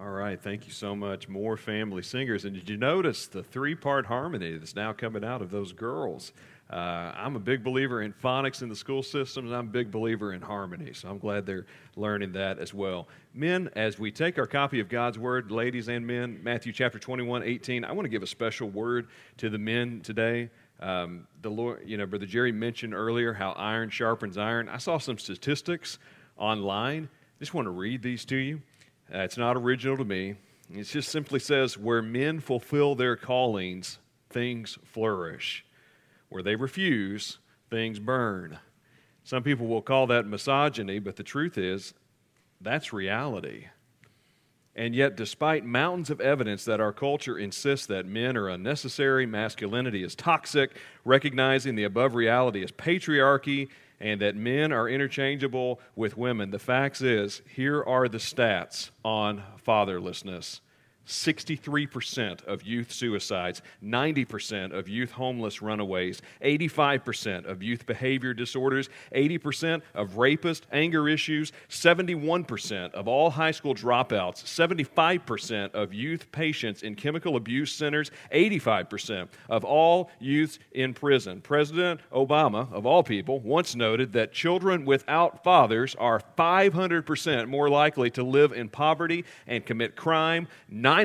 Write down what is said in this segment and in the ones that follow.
All right, thank you so much. More family singers. And did you notice the three part harmony that's now coming out of those girls? Uh, I'm a big believer in phonics in the school systems. I'm a big believer in harmony, so I'm glad they're learning that as well. Men, as we take our copy of God's Word, ladies and men, Matthew chapter 21, 18, I want to give a special word to the men today. Um, the Lord, you know, Brother Jerry mentioned earlier how iron sharpens iron. I saw some statistics online. Just want to read these to you. Uh, it's not original to me. It just simply says, where men fulfill their callings, things flourish. Where they refuse, things burn. Some people will call that misogyny, but the truth is, that's reality. And yet, despite mountains of evidence that our culture insists that men are unnecessary, masculinity is toxic, recognizing the above reality as patriarchy, and that men are interchangeable with women, the facts is, here are the stats on fatherlessness. 63% of youth suicides, 90% of youth homeless runaways, 85% of youth behavior disorders, 80% of rapist anger issues, 71% of all high school dropouts, 75% of youth patients in chemical abuse centers, 85% of all youths in prison. President Obama, of all people, once noted that children without fathers are 500% more likely to live in poverty and commit crime.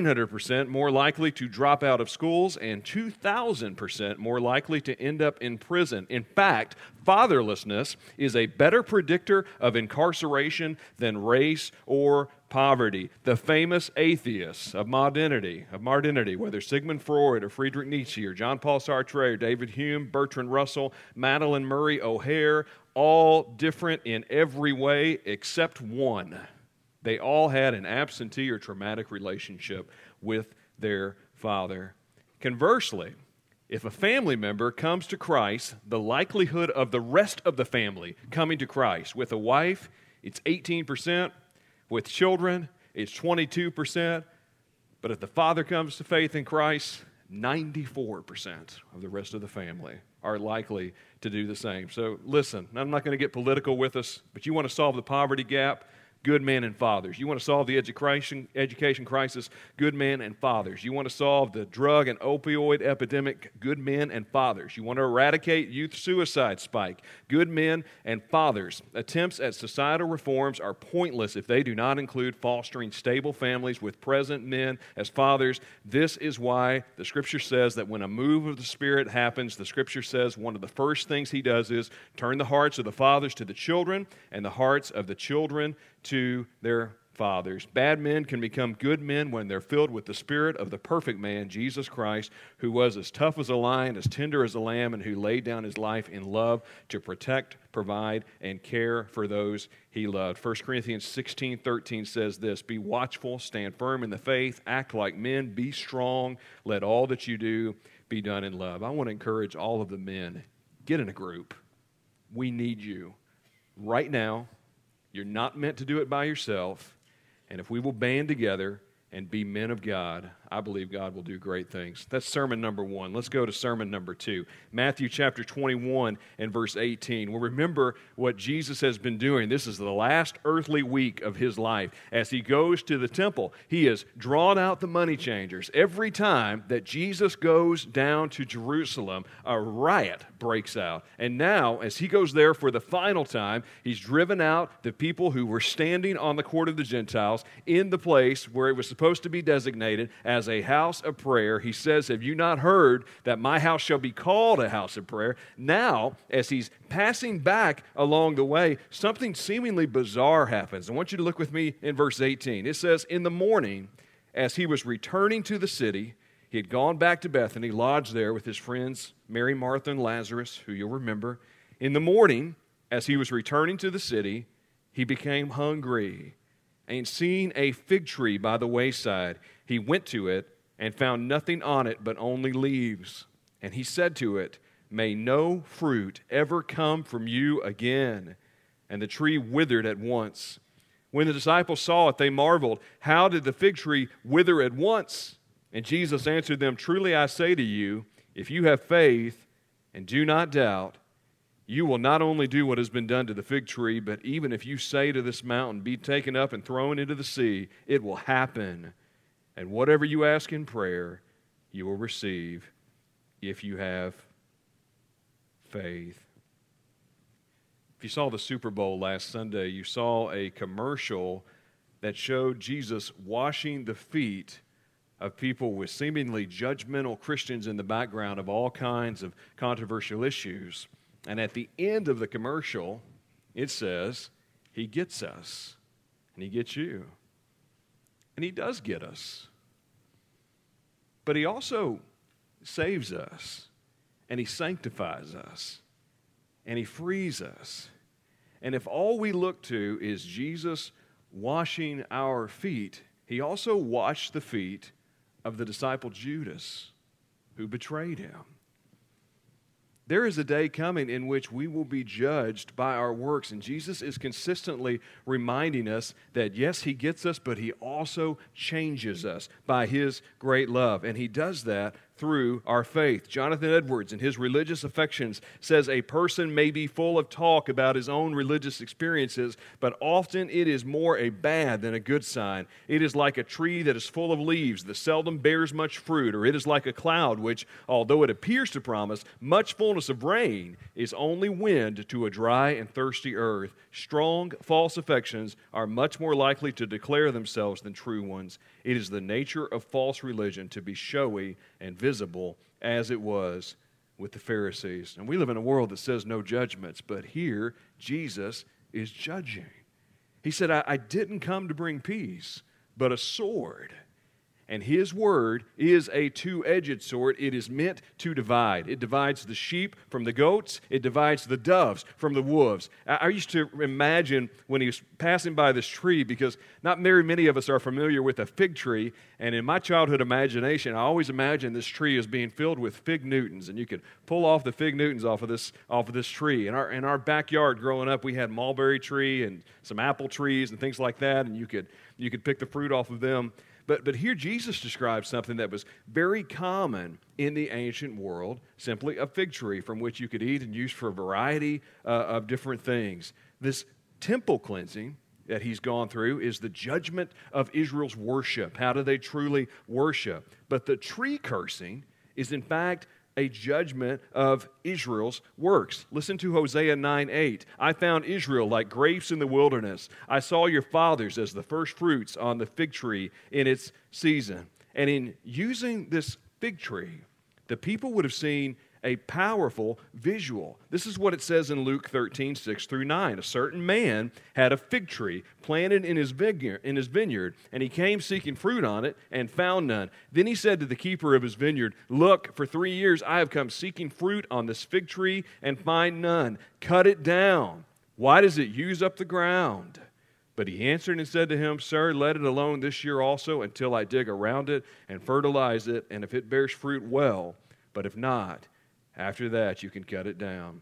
900% more likely to drop out of schools and 2,000% more likely to end up in prison. In fact, fatherlessness is a better predictor of incarceration than race or poverty. The famous atheists of modernity, of modernity, whether Sigmund Freud or Friedrich Nietzsche or John Paul Sartre or David Hume, Bertrand Russell, Madalyn Murray O'Hair, all different in every way except one they all had an absentee or traumatic relationship with their father. Conversely, if a family member comes to Christ, the likelihood of the rest of the family coming to Christ, with a wife, it's 18%, with children, it's 22%, but if the father comes to faith in Christ, 94% of the rest of the family are likely to do the same. So listen, I'm not going to get political with us, but you want to solve the poverty gap, good men and fathers. You want to solve the education, education crisis, good men and fathers. You want to solve the drug and opioid epidemic, good men and fathers. You want to eradicate youth suicide spike, good men and fathers. Attempts at societal reforms are pointless if they do not include fostering stable families with present men as fathers. This is why the scripture says that when a move of the Spirit happens, the scripture says one of the first things he does is turn the hearts of the fathers to the children and the hearts of the children to their fathers. Bad men can become good men when they're filled with the spirit of the perfect man, Jesus Christ, who was as tough as a lion, as tender as a lamb, and who laid down his life in love to protect, provide, and care for those he loved. 1 Corinthians 16 13 says this Be watchful, stand firm in the faith, act like men, be strong, let all that you do be done in love. I want to encourage all of the men get in a group. We need you right now you're not meant to do it by yourself. And if we will band together and be men of God, I believe God will do great things. That's sermon number one. Let's go to sermon number two. Matthew chapter 21 and verse 18. Well, remember what Jesus has been doing. This is the last earthly week of his life. As he goes to the temple, he has drawn out the money changers. Every time that Jesus goes down to Jerusalem, a riot breaks out. And now, as he goes there for the final time, he's driven out the people who were standing on the court of the Gentiles in the place where it was supposed to be designated as as a house of prayer. He says, Have you not heard that my house shall be called a house of prayer? Now, as he's passing back along the way, something seemingly bizarre happens. I want you to look with me in verse 18. It says, In the morning, as he was returning to the city, he had gone back to Bethany, lodged there with his friends Mary, Martha, and Lazarus, who you'll remember. In the morning, as he was returning to the city, he became hungry. And seeing a fig tree by the wayside, he went to it and found nothing on it but only leaves. And he said to it, May no fruit ever come from you again. And the tree withered at once. When the disciples saw it, they marveled. How did the fig tree wither at once? And Jesus answered them, Truly I say to you, if you have faith and do not doubt, you will not only do what has been done to the fig tree, but even if you say to this mountain, Be taken up and thrown into the sea, it will happen. And whatever you ask in prayer, you will receive if you have faith. If you saw the Super Bowl last Sunday, you saw a commercial that showed Jesus washing the feet of people with seemingly judgmental Christians in the background of all kinds of controversial issues. And at the end of the commercial, it says, He gets us, and He gets you. And He does get us. But He also saves us, and He sanctifies us, and He frees us. And if all we look to is Jesus washing our feet, He also washed the feet of the disciple Judas who betrayed Him. There is a day coming in which we will be judged by our works. And Jesus is consistently reminding us that, yes, He gets us, but He also changes us by His great love. And He does that through our faith. Jonathan Edwards, in his religious affections, says a person may be full of talk about his own religious experiences, but often it is more a bad than a good sign. It is like a tree that is full of leaves that seldom bears much fruit, or it is like a cloud which, although it appears to promise much fullness of rain, is only wind to a dry and thirsty earth. Strong, false affections are much more likely to declare themselves than true ones. It is the nature of false religion to be showy and visible as it was with the Pharisees. And we live in a world that says no judgments, but here Jesus is judging. He said, I, I didn't come to bring peace, but a sword. And his word is a two edged sword. It is meant to divide. It divides the sheep from the goats, it divides the doves from the wolves. I used to imagine when he was passing by this tree, because not very many of us are familiar with a fig tree. And in my childhood imagination, I always imagined this tree as being filled with fig Newtons. And you could pull off the fig Newtons off of this, off of this tree. In our, in our backyard growing up, we had mulberry tree and some apple trees and things like that. And you could, you could pick the fruit off of them. But, but here Jesus describes something that was very common in the ancient world simply a fig tree from which you could eat and use for a variety uh, of different things. This temple cleansing that he's gone through is the judgment of Israel's worship. How do they truly worship? But the tree cursing is, in fact, a judgment of Israel's works. Listen to Hosea 9 8. I found Israel like grapes in the wilderness. I saw your fathers as the first fruits on the fig tree in its season. And in using this fig tree, the people would have seen a powerful visual. This is what it says in Luke 13, 6 through 9. A certain man had a fig tree planted in his, vineyard, in his vineyard, and he came seeking fruit on it and found none. Then he said to the keeper of his vineyard, Look, for three years I have come seeking fruit on this fig tree and find none. Cut it down. Why does it use up the ground? But he answered and said to him, Sir, let it alone this year also until I dig around it and fertilize it, and if it bears fruit, well. But if not, after that, you can cut it down.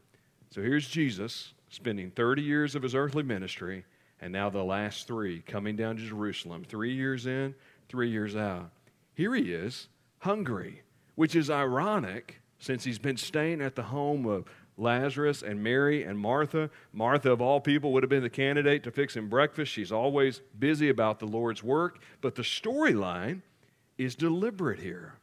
So here's Jesus spending 30 years of his earthly ministry, and now the last three coming down to Jerusalem. Three years in, three years out. Here he is, hungry, which is ironic since he's been staying at the home of Lazarus and Mary and Martha. Martha, of all people, would have been the candidate to fix him breakfast. She's always busy about the Lord's work, but the storyline is deliberate here.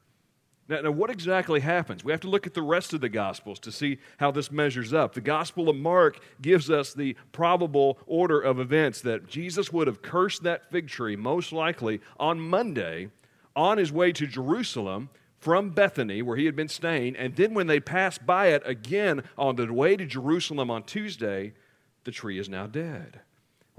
Now, now, what exactly happens? We have to look at the rest of the Gospels to see how this measures up. The Gospel of Mark gives us the probable order of events that Jesus would have cursed that fig tree, most likely on Monday, on his way to Jerusalem from Bethany, where he had been staying. And then when they passed by it again on the way to Jerusalem on Tuesday, the tree is now dead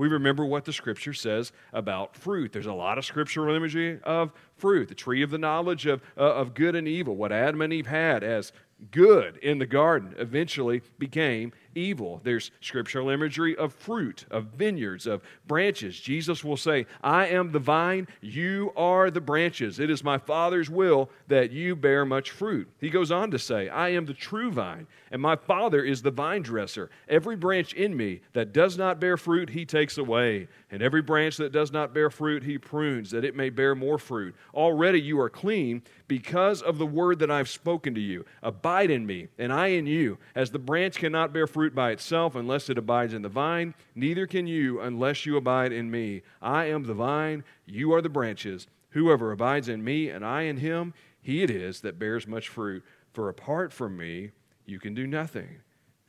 we remember what the scripture says about fruit. There's a lot of scriptural imagery of fruit, the tree of the knowledge of, uh, of good and evil, what Adam and Eve had as good in the garden eventually became evil. There's scriptural imagery of fruit, of vineyards, of branches. Jesus will say, I am the vine, you are the branches. It is my Father's will that you bear much fruit. He goes on to say, I am the true vine, and my Father is the vine dresser. Every branch in me that does not bear fruit, he takes away. And every branch that does not bear fruit, he prunes, that it may bear more fruit. Already you are clean because of the word that I've spoken to you. Abide in me, and I in you. As the branch cannot bear fruit, fruit by itself unless it abides in the vine. Neither can you unless you abide in me. I am the vine, you are the branches. Whoever abides in me and I in him, he it is that bears much fruit. For apart from me, you can do nothing.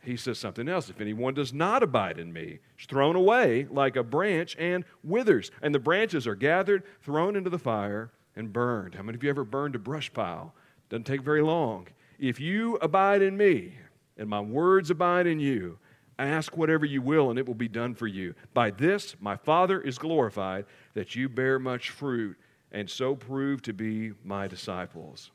He says something else. If anyone does not abide in me, is thrown away like a branch and withers. And the branches are gathered, thrown into the fire, and burned. How many of you ever burned a brush pile? Doesn't take very long. If you abide in me, and my words abide in you, ask whatever you will, and it will be done for you. By this my Father is glorified, that you bear much fruit, and so prove to be my disciples.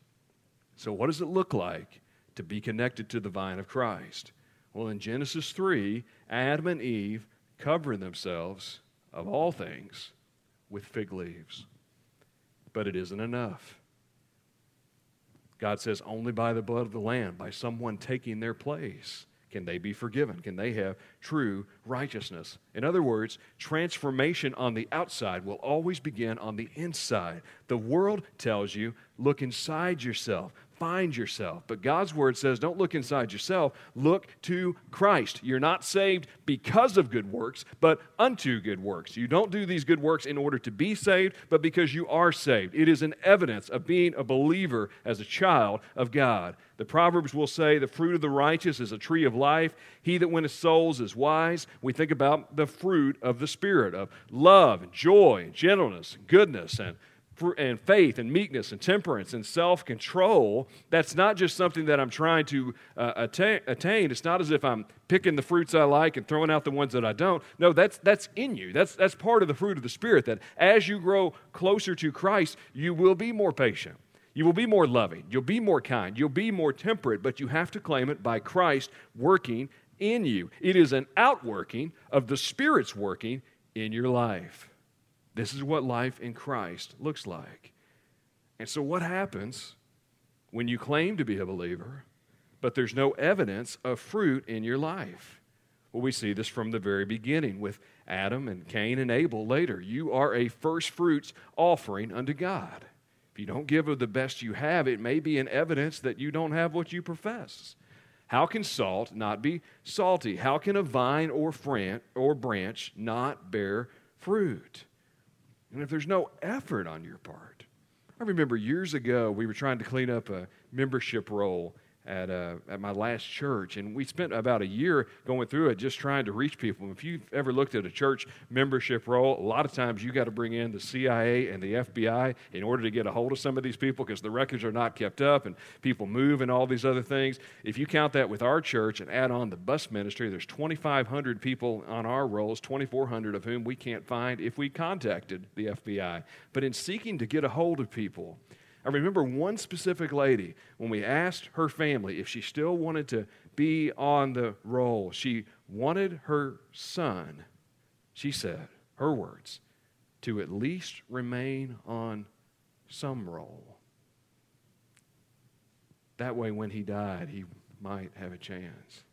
So, what does it look like to be connected to the vine of Christ? Well, in Genesis 3, Adam and Eve cover themselves, of all things, with fig leaves. But it isn't enough. God says only by the blood of the Lamb, by someone taking their place, can they be forgiven? Can they have true righteousness? In other words, transformation on the outside will always begin on the inside. The world tells you, look inside yourself, find yourself. But God's word says, don't look inside yourself, look to Christ. You're not saved because of good works, but unto good works. You don't do these good works in order to be saved, but because you are saved. It is an evidence of being a believer as a child of God. The Proverbs will say, The fruit of the righteous is a tree of life. He that winneth souls is wise. We think about the fruit of the Spirit of love joy gentleness goodness and and faith and meekness and temperance and self control, that's not just something that I'm trying to uh, attain, attain. It's not as if I'm picking the fruits I like and throwing out the ones that I don't. No, that's, that's in you. That's, that's part of the fruit of the Spirit that as you grow closer to Christ, you will be more patient. You will be more loving. You'll be more kind. You'll be more temperate, but you have to claim it by Christ working in you. It is an outworking of the Spirit's working in your life. This is what life in Christ looks like. And so, what happens when you claim to be a believer, but there's no evidence of fruit in your life? Well, we see this from the very beginning with Adam and Cain and Abel later. You are a first fruits offering unto God. If you don't give of the best you have, it may be an evidence that you don't have what you profess. How can salt not be salty? How can a vine or, fran- or branch not bear fruit? And if there's no effort on your part, I remember years ago we were trying to clean up a membership roll at, uh, at my last church. And we spent about a year going through it just trying to reach people. If you've ever looked at a church membership roll, a lot of times you got to bring in the CIA and the FBI in order to get a hold of some of these people because the records are not kept up and people move and all these other things. If you count that with our church and add on the bus ministry, there's 2,500 people on our rolls, 2,400 of whom we can't find if we contacted the FBI. But in seeking to get a hold of people, I remember one specific lady, when we asked her family if she still wanted to be on the roll, she wanted her son, she said, her words, to at least remain on some roll. That way, when he died, he might have a chance.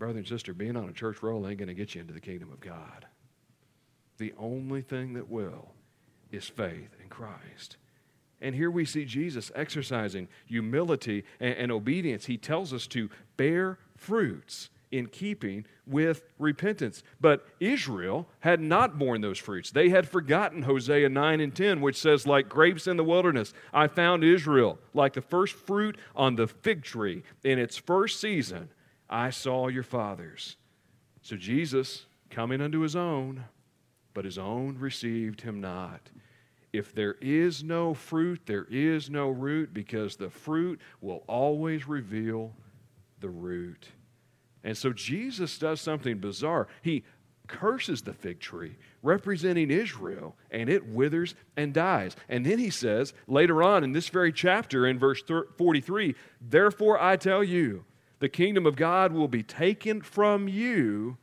Brother and sister, being on a church roll ain't going to get you into the kingdom of God. The only thing that will is faith in Christ. And here we see Jesus exercising humility and, and, obedience. He tells us to bear fruits in keeping with repentance. But Israel had not borne those fruits. They had forgotten Hosea 9 and 10, which says, Like grapes in the wilderness, I found Israel. Like the first fruit on the fig tree in its first season, I saw your fathers. So Jesus, coming unto his own, but his own received him not. If there is no fruit, there is no root because the fruit will always reveal the root. And so Jesus does something bizarre. He curses the fig tree, representing Israel, and it withers and dies. And then he says, later on in this very chapter, in verse 43, Therefore I tell you, the kingdom of God will be taken from you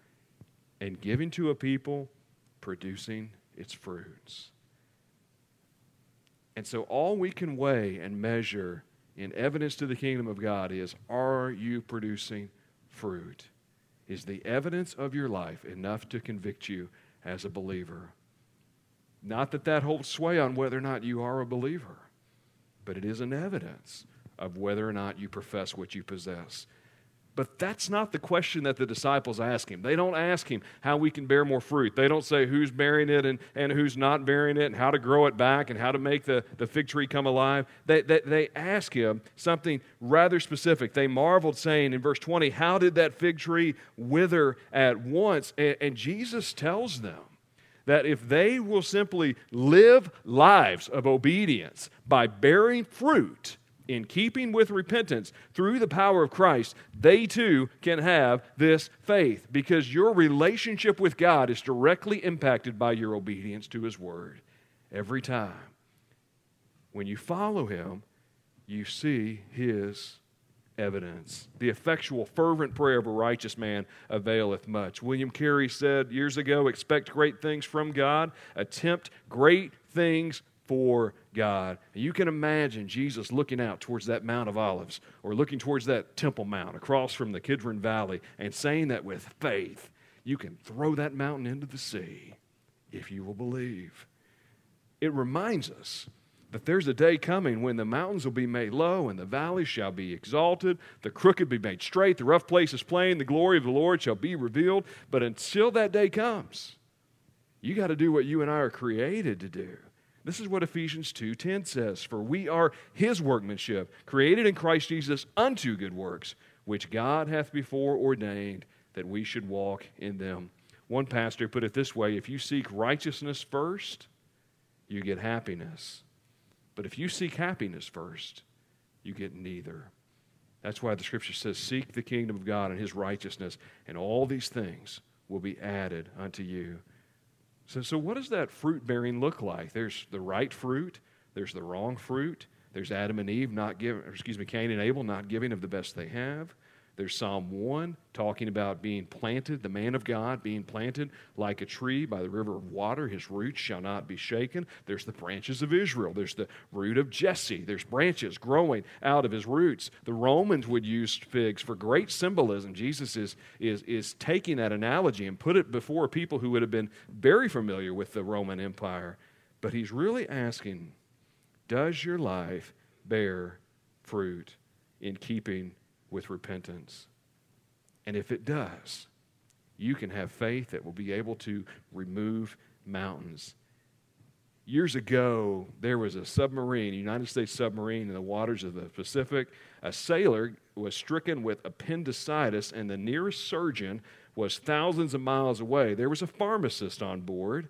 and given to a people producing its fruits. And so all we can weigh and measure in evidence to the kingdom of God is are you producing fruit? Is the evidence of your life enough to convict you as a believer? Not that that holds sway on whether or not you are a believer, but it is an evidence of whether or not you profess what you possess. But that's not the question that the disciples ask him. They don't ask him how we can bear more fruit. They don't say who's bearing it and, and who's not bearing it and how to grow it back and how to make the, the fig tree come alive. They, they, they ask him something rather specific. They marveled, saying in verse 20, How did that fig tree wither at once? and, and Jesus tells them that if they will simply live lives of obedience by bearing fruit, in keeping with repentance through the power of Christ, they too can have this faith because your relationship with God is directly impacted by your obedience to His Word every time. When you follow Him, you see His evidence. The effectual, fervent prayer of a righteous man availeth much. William Carey said years ago expect great things from God, attempt great things for God. And you can imagine Jesus looking out towards that Mount of Olives or looking towards that Temple Mount across from the Kidron Valley and saying that with faith, you can throw that mountain into the sea if you will believe. It reminds us that there's a day coming when the mountains will be made low and the valleys shall be exalted, the crooked be made straight, the rough places plain, the glory of the Lord shall be revealed. But until that day comes, you got to do what you and I are created to do. This is what Ephesians 2:10 says, "For we are his workmanship, created in Christ Jesus unto good works, which God hath before ordained that we should walk in them." One pastor put it this way, if you seek righteousness first, you get happiness. But if you seek happiness first, you get neither. That's why the scripture says, Seek the kingdom of God and his righteousness, and all these things will be added unto you. So, so what does that fruit bearing look like? There's the right fruit, there's the wrong fruit. There's Adam and Eve not giving, excuse me, Cain and Abel not giving of the best they have. There's Psalm 1 talking about being planted, the man of God being planted like a tree by the river of water. His roots shall not be shaken. There's the branches of Israel. There's the root of Jesse. There's branches growing out of his roots. The Romans would use figs for great symbolism. Jesus is, is, is taking that analogy and put it before people who would have been very familiar with the Roman Empire. But he's really asking, does your life bear fruit in keeping with repentance. And if it does, you can have faith that will be able to remove mountains. Years ago, there was a submarine, a United States submarine in the waters of the Pacific. A sailor was stricken with appendicitis, and the nearest surgeon was thousands of miles away. There was a pharmacist on board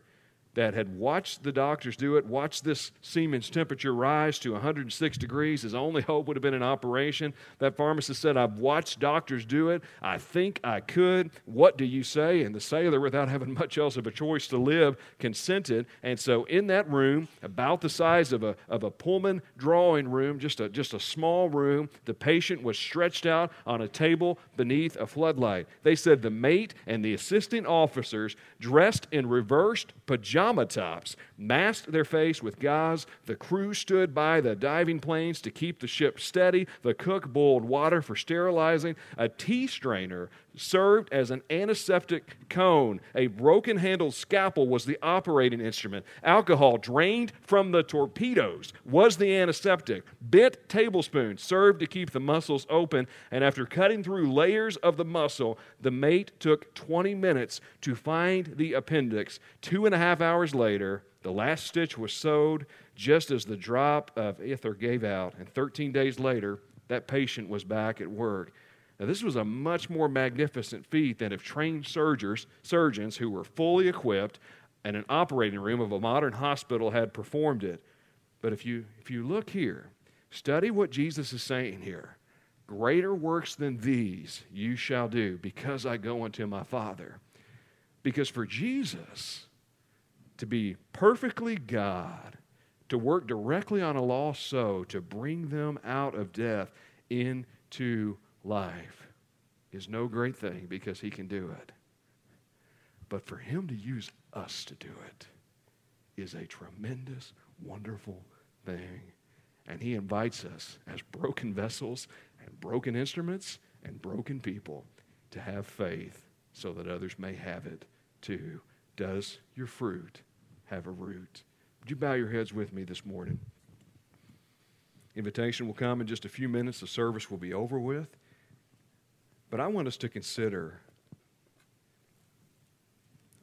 that had watched the doctors do it, watched this seaman's temperature rise to 106 degrees. His only hope would have been an operation. That pharmacist said, I've watched doctors do it. I think I could. What do you say? And the sailor, without having much else of a choice to live, consented. And so, in that room, about the size of a, of a Pullman drawing room, just a, just a small room, the patient was stretched out on a table beneath a floodlight. They said the mate and the assisting officers, dressed in reversed pajamas, pajama tops, masked their face with gauze. The crew stood by the diving planes to keep the ship steady. The cook boiled water for sterilizing. A tea strainer served as an antiseptic cone. A broken handled scalpel was the operating instrument. Alcohol drained from the torpedoes was the antiseptic. Bent tablespoons served to keep the muscles open. And after cutting through layers of the muscle, the mate took 20 minutes to find the appendix. Two and a half hours later, the last stitch was sewed just as the drop of ether gave out. And 13 days later, that patient was back at work. Now, this was a much more magnificent feat than if trained surgeons, surgeons who were fully equipped and an operating room of a modern hospital had performed it. But if you, if you look here, study what Jesus is saying here. Greater works than these you shall do because I go unto my Father. Because for Jesus to be perfectly God, to work directly on a lost soul, to bring them out of death into life is no great thing because he can do it. But for him to use us to do it is a tremendous, wonderful thing. And he invites us as broken vessels and broken instruments and broken people to have faith so that others may have it too. Does your fruit have a root? Would you bow your heads with me this morning? Invitation will come in just a few minutes. The service will be over with. But I want us to consider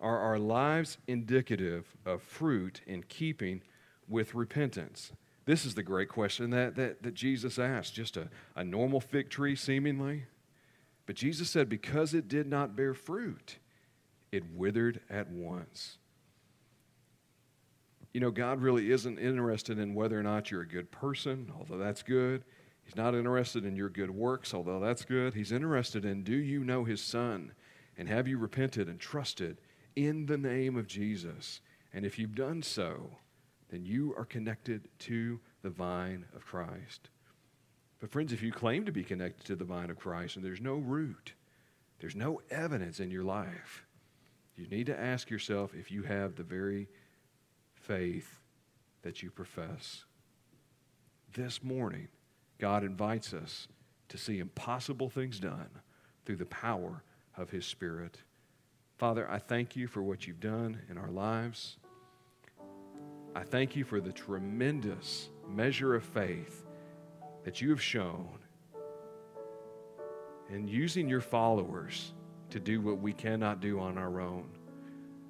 are our lives indicative of fruit in keeping with repentance? This is the great question that, that, that Jesus asked. Just a, a normal fig tree, seemingly. But Jesus said, because it did not bear fruit, it withered at once. You know, God really isn't interested in whether or not you're a good person, although that's good. He's not interested in your good works, although that's good. He's interested in do you know His Son? And have you repented and trusted in the name of Jesus? And if you've done so, then you are connected to the vine of Christ. But, friends, if you claim to be connected to the vine of Christ and there's no root, there's no evidence in your life, you need to ask yourself if you have the very faith that you profess. This morning, God invites us to see impossible things done through the power of His Spirit. Father, I thank you for what you've done in our lives. I thank you for the tremendous measure of faith that you have shown in using your followers to do what we cannot do on our own.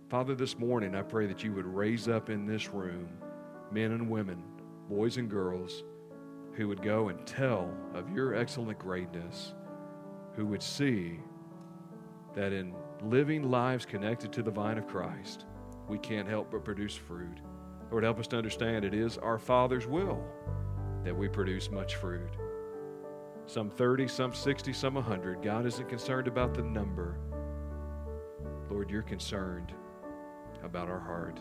Father, this morning I pray that you would raise up in this room men and women, boys and girls, who would go and tell of your excellent greatness, who would see that in living lives connected to the vine of Christ, we can't help but produce fruit. Lord, help us to understand it is our Father's will that we produce much fruit. Some 30, some 60, some 100. God isn't concerned about the number. Lord, you're concerned about our heart.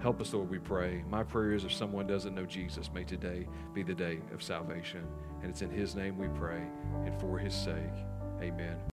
Help us, Lord, we pray. My prayer is if someone doesn't know Jesus, may today be the day of salvation. And it's in His name we pray and for His sake. Amen.